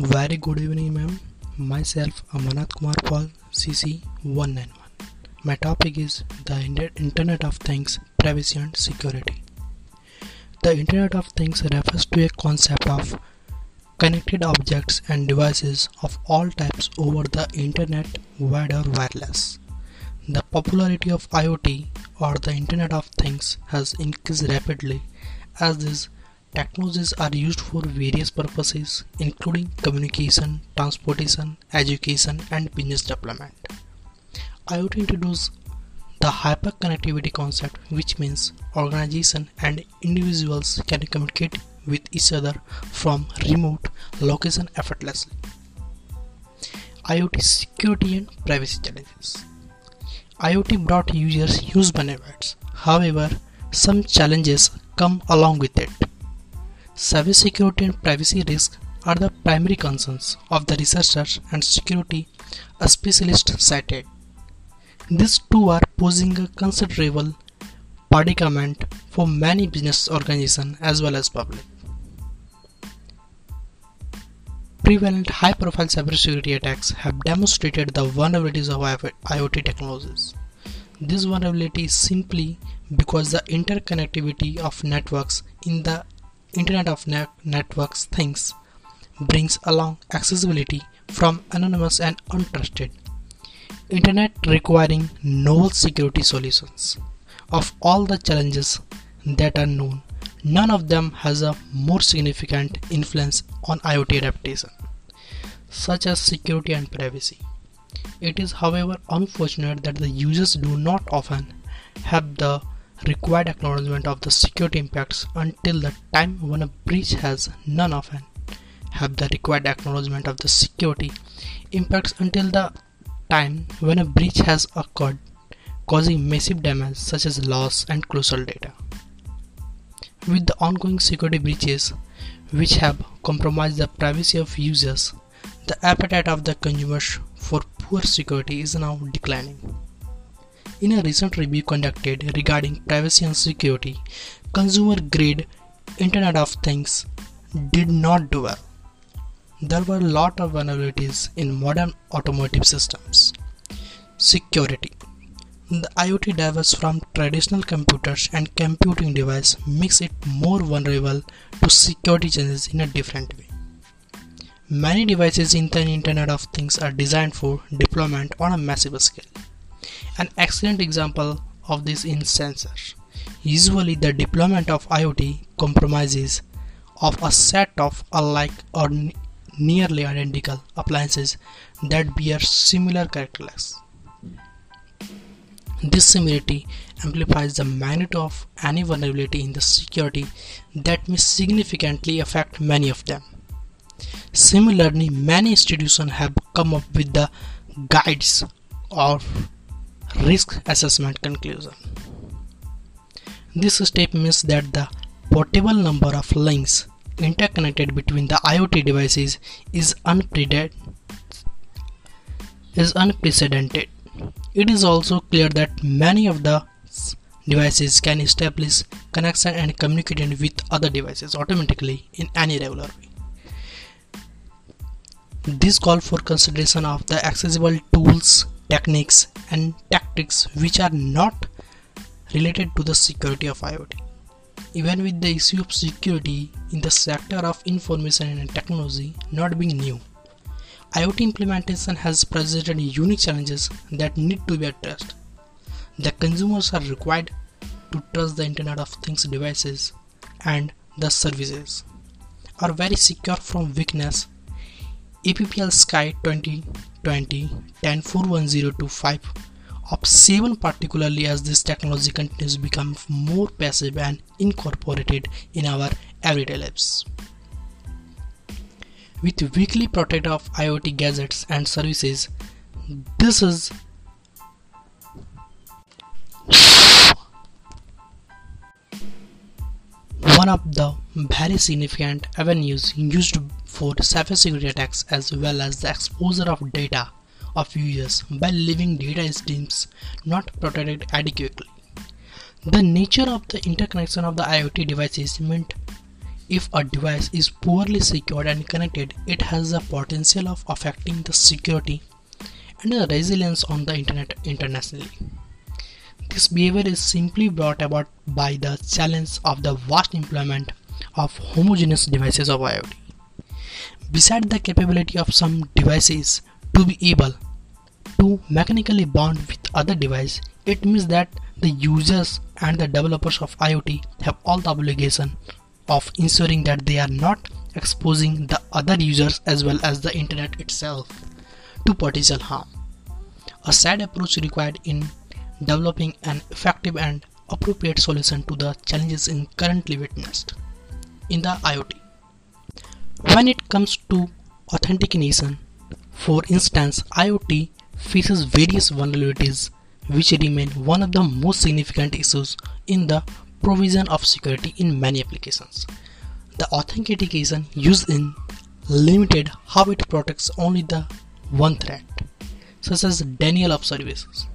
Very good evening, ma'am. Myself, Amanat Kumar Paul, CC 191. My topic is the Internet of Things, Privacy and Security. The Internet of Things refers to a concept of connected objects and devices of all types over the internet, wide or wireless. The popularity of IoT or the Internet of Things has increased rapidly as these technologies are used for various purposes including communication, transportation, education and business development. IoT introduced the hyperconnectivity concept which means organizations and individuals can communicate with each other from remote location effortlessly. IoT security and privacy challenges. IoT brought users huge benefits. However, some challenges come along with it. Cybersecurity and privacy risks are the primary concerns of the researchers and security specialists cited. These two are posing a considerable predicament for many business organizations as well as public. Prevalent high-profile cybersecurity attacks have demonstrated the vulnerabilities of IoT technologies. This vulnerability is simply because the interconnectivity of networks in the Internet of ne Networks Things brings along accessibility from anonymous and untrusted Internet requiring novel security solutions. Of all the challenges that are known, none of them has a more significant influence on IoT adaptation, such as security and privacy. It is however unfortunate that the users do not often have the required acknowledgement of the security impacts until the time when a breach has none often have the required acknowledgement of the security impacts until the time when a breach has occurred causing massive damage such as loss and crucial data. With the ongoing security breaches which have compromised the privacy of users, the appetite of the consumers for poor security is now declining. In a recent review conducted regarding privacy and security, consumer grade Internet of Things did not do well. There were a lot of vulnerabilities in modern automotive systems. Security The IoT diverse from traditional computers and computing devices, makes it more vulnerable to security challenges in a different way. Many devices in the Internet of Things are designed for deployment on a massive scale. An excellent example of this is sensors. Usually the deployment of IoT compromises of a set of alike or nearly identical appliances that bear similar characteristics. This similarity amplifies the magnitude of any vulnerability in the security that may significantly affect many of them. Similarly, many institutions have come up with the guides of risk assessment conclusion. This step means that the portable number of links interconnected between the IoT devices is unprecedented. Is unprecedented. It is also clear that many of the devices can establish connection and communicate with other devices automatically in any regular way. This call for consideration of the accessible tools, techniques and tactics which are not related to the security of IoT. Even with the issue of security in the sector of information and technology not being new, IoT implementation has presented unique challenges that need to be addressed. The consumers are required to trust the Internet of Things devices and the services are very secure from weakness. APPL Sky 2020 104102 of 7 particularly as this technology continues to become more passive and incorporated in our everyday lives. With weekly protect of IoT gadgets and services, this is one of the very significant avenues used for cybersecurity attacks as well as the exposure of data of users by leaving data streams not protected adequately. The nature of the interconnection of the IoT devices meant If a device is poorly secured and connected, it has the potential of affecting the security and the resilience on the internet internationally. This behavior is simply brought about by the challenge of the vast employment of homogeneous devices of IoT. Besides the capability of some devices to be able to mechanically bond with other devices, it means that the users and the developers of IoT have all the obligation of ensuring that they are not exposing the other users as well as the internet itself to potential harm. A sad approach required in developing an effective and appropriate solution to the challenges in currently witnessed in the IoT. When it comes to authentication, for instance, IoT faces various vulnerabilities which remain one of the most significant issues in the provision of security in many applications. The authentication used in limited how it protects only the one threat, such as denial of services,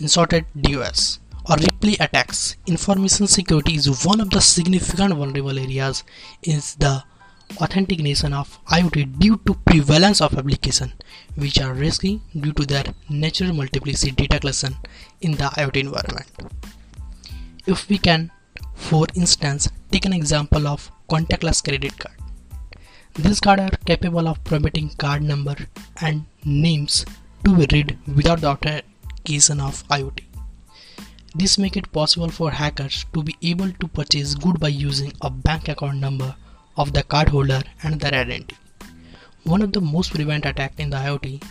inserted DOS, or replay attacks. Information security is one of the significant vulnerable areas in the authentication of IoT due to prevalence of applications which are risky due to their natural multiplicity data collection in the IoT environment. If we can, for instance, take an example of contactless credit card. These cards are capable of permitting card number and names to be read without the authentication of IoT. This makes it possible for hackers to be able to purchase goods by using a bank account number of the cardholder and their identity. One of the most prevalent attacks in the IoT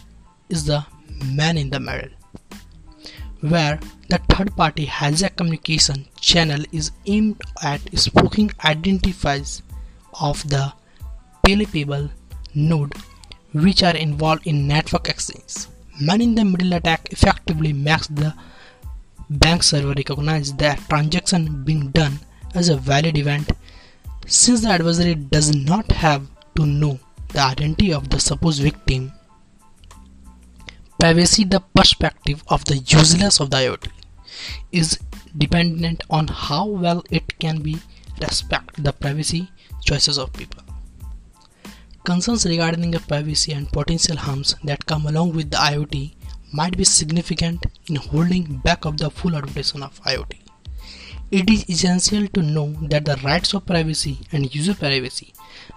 is the man in the middle, where the third party hijack communication channel is aimed at spoofing identifiers of the palpable node which are involved in network exchange. Man in the middle attack effectively makes the bank server recognize that transaction being done as a valid event since the adversary does not have to know the identity of the supposed victim, privacy the perspective of the useless of the IoT is dependent on how well it can be respect the privacy choices of people. Concerns regarding the privacy and potential harms that come along with the IoT might be significant in holding back of the full adoption of IoT. It is essential to know that the rights of privacy and user privacy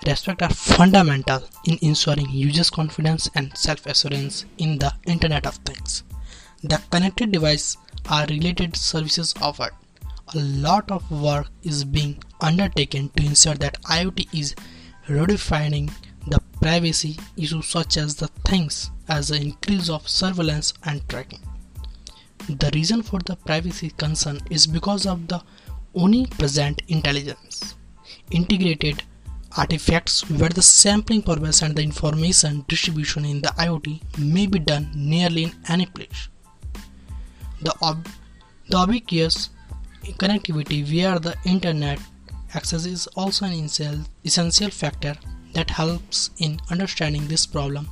respect are fundamental in ensuring users' confidence and self-assurance in the Internet of Things. The connected devices are related services offered. A lot of work is being undertaken to ensure that IoT is redefining the privacy issues such as the things as the increase of surveillance and tracking. The reason for the privacy concern is because of the omnipresent intelligence, integrated artifacts where the sampling purpose and the information distribution in the IoT may be done nearly in any place. The, ob- the ubiquitous connectivity via the internet access is also an essential, essential factor that helps in understanding this problem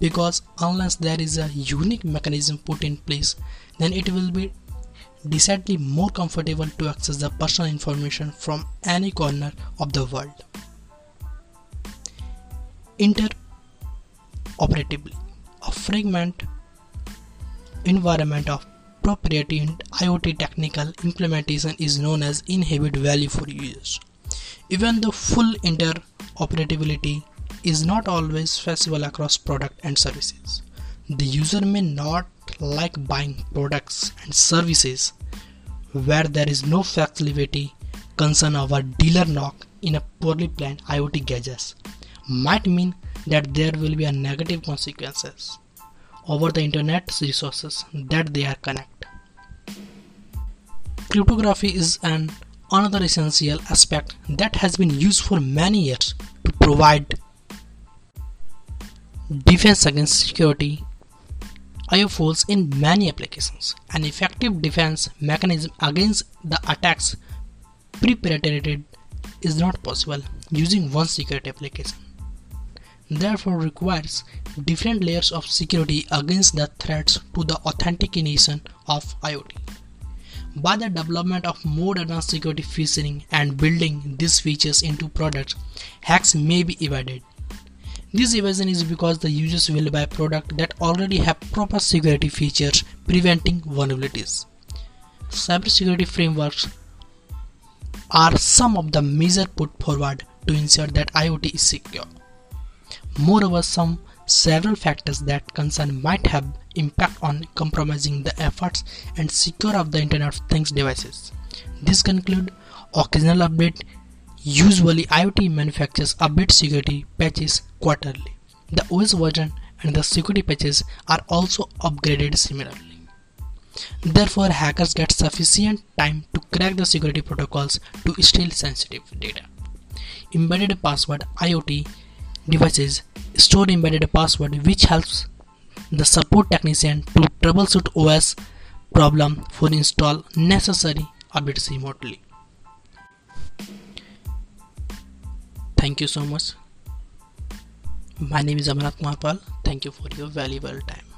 because unless there is a unique mechanism put in place then it will be decidedly more comfortable to access the personal information from any corner of the world. Interoperatively, a fragment environment of proprietary IoT technical implementation is known as inhabit value for users. Even though full interoperability is not always feasible across product and services. The user may not like buying products and services where there is no flexibility concern a dealer knock in a poorly planned IoT gadgets might mean that there will be a negative consequences over the internet resources that they are connect. Cryptography is an another essential aspect that has been used for many years to provide defense against security Faults in many applications. An effective defense mechanism against the attacks perpetrated is not possible using one security application. Therefore requires different layers of security against the threats to the authentication of IoT. By the development of more advanced security featuring and building these features into products, hacks may be evaded. This evasion is because the users will buy products that already have proper security features preventing vulnerabilities. Cybersecurity frameworks are some of the measures put forward to ensure that IoT is secure. Moreover, some several factors that concern might have impact on compromising the efforts and secure of the Internet of Things devices. This conclude occasional update. Usually IoT manufacturers update security patches quarterly. The OS version and the security patches are also upgraded similarly. Therefore, hackers get sufficient time to crack the security protocols to steal sensitive data. Embedded password IoT devices store embedded password which helps the support technician to troubleshoot OS problem for install necessary updates remotely. Thank you so much. My name is Amarnath Kumar Thank you for your valuable time.